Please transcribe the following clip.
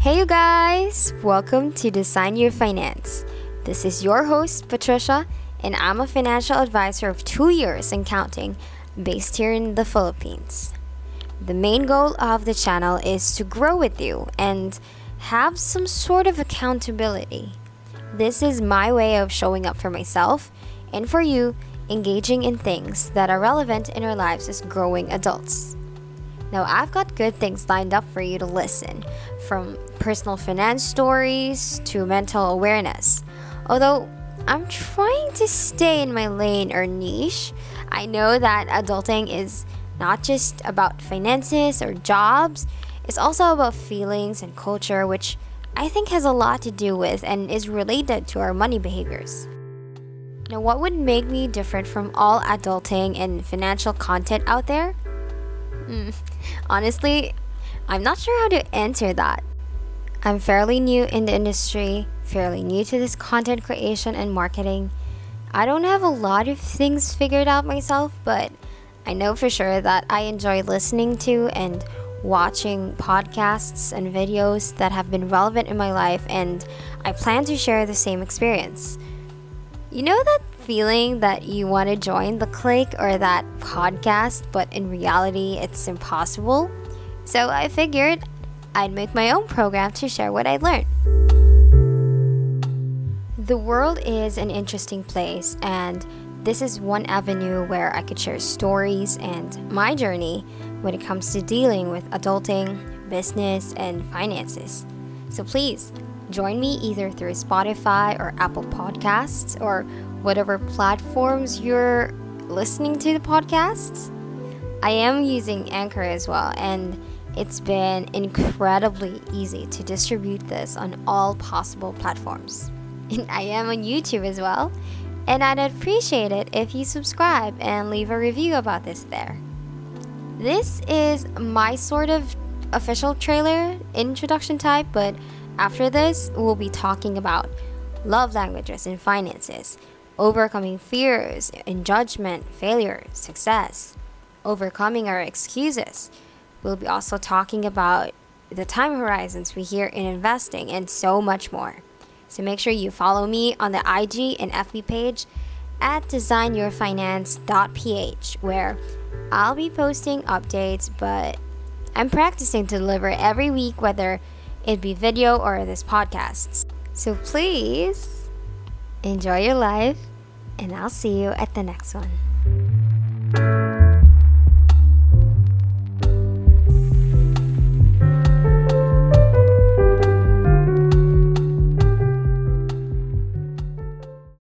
Hey, you guys! Welcome to Design Your Finance. This is your host, Patricia, and I'm a financial advisor of two years and counting based here in the Philippines. The main goal of the channel is to grow with you and have some sort of accountability. This is my way of showing up for myself and for you, engaging in things that are relevant in our lives as growing adults. Now, I've got good things lined up for you to listen, from personal finance stories to mental awareness. Although I'm trying to stay in my lane or niche, I know that adulting is not just about finances or jobs, it's also about feelings and culture, which I think has a lot to do with and is related to our money behaviors. Now, what would make me different from all adulting and financial content out there? Mm, honestly, I'm not sure how to answer that. I'm fairly new in the industry, fairly new to this content creation and marketing. I don't have a lot of things figured out myself, but I know for sure that I enjoy listening to and watching podcasts and videos that have been relevant in my life, and I plan to share the same experience. You know that feeling that you want to join the clique or that podcast, but in reality it's impossible? So I figured I'd make my own program to share what I learned. The world is an interesting place, and this is one avenue where I could share stories and my journey when it comes to dealing with adulting, business, and finances. So please join me either through Spotify or Apple Podcasts or whatever platforms you're listening to the podcasts. I am using Anchor as well, and it's been incredibly easy to distribute this on all possible platforms. I am on YouTube as well, and I'd appreciate it if you subscribe and leave a review about this there. This is my sort of official trailer introduction type, but after this, we'll be talking about love languages and finances, overcoming fears and judgment, failure, success, overcoming our excuses. We'll be also talking about the time horizons we hear in investing and so much more. So make sure you follow me on the IG and FB page at designyourfinance.ph where I'll be posting updates, but I'm practicing to deliver every week, whether it be video or this podcast. So please enjoy your life and I'll see you at the next one.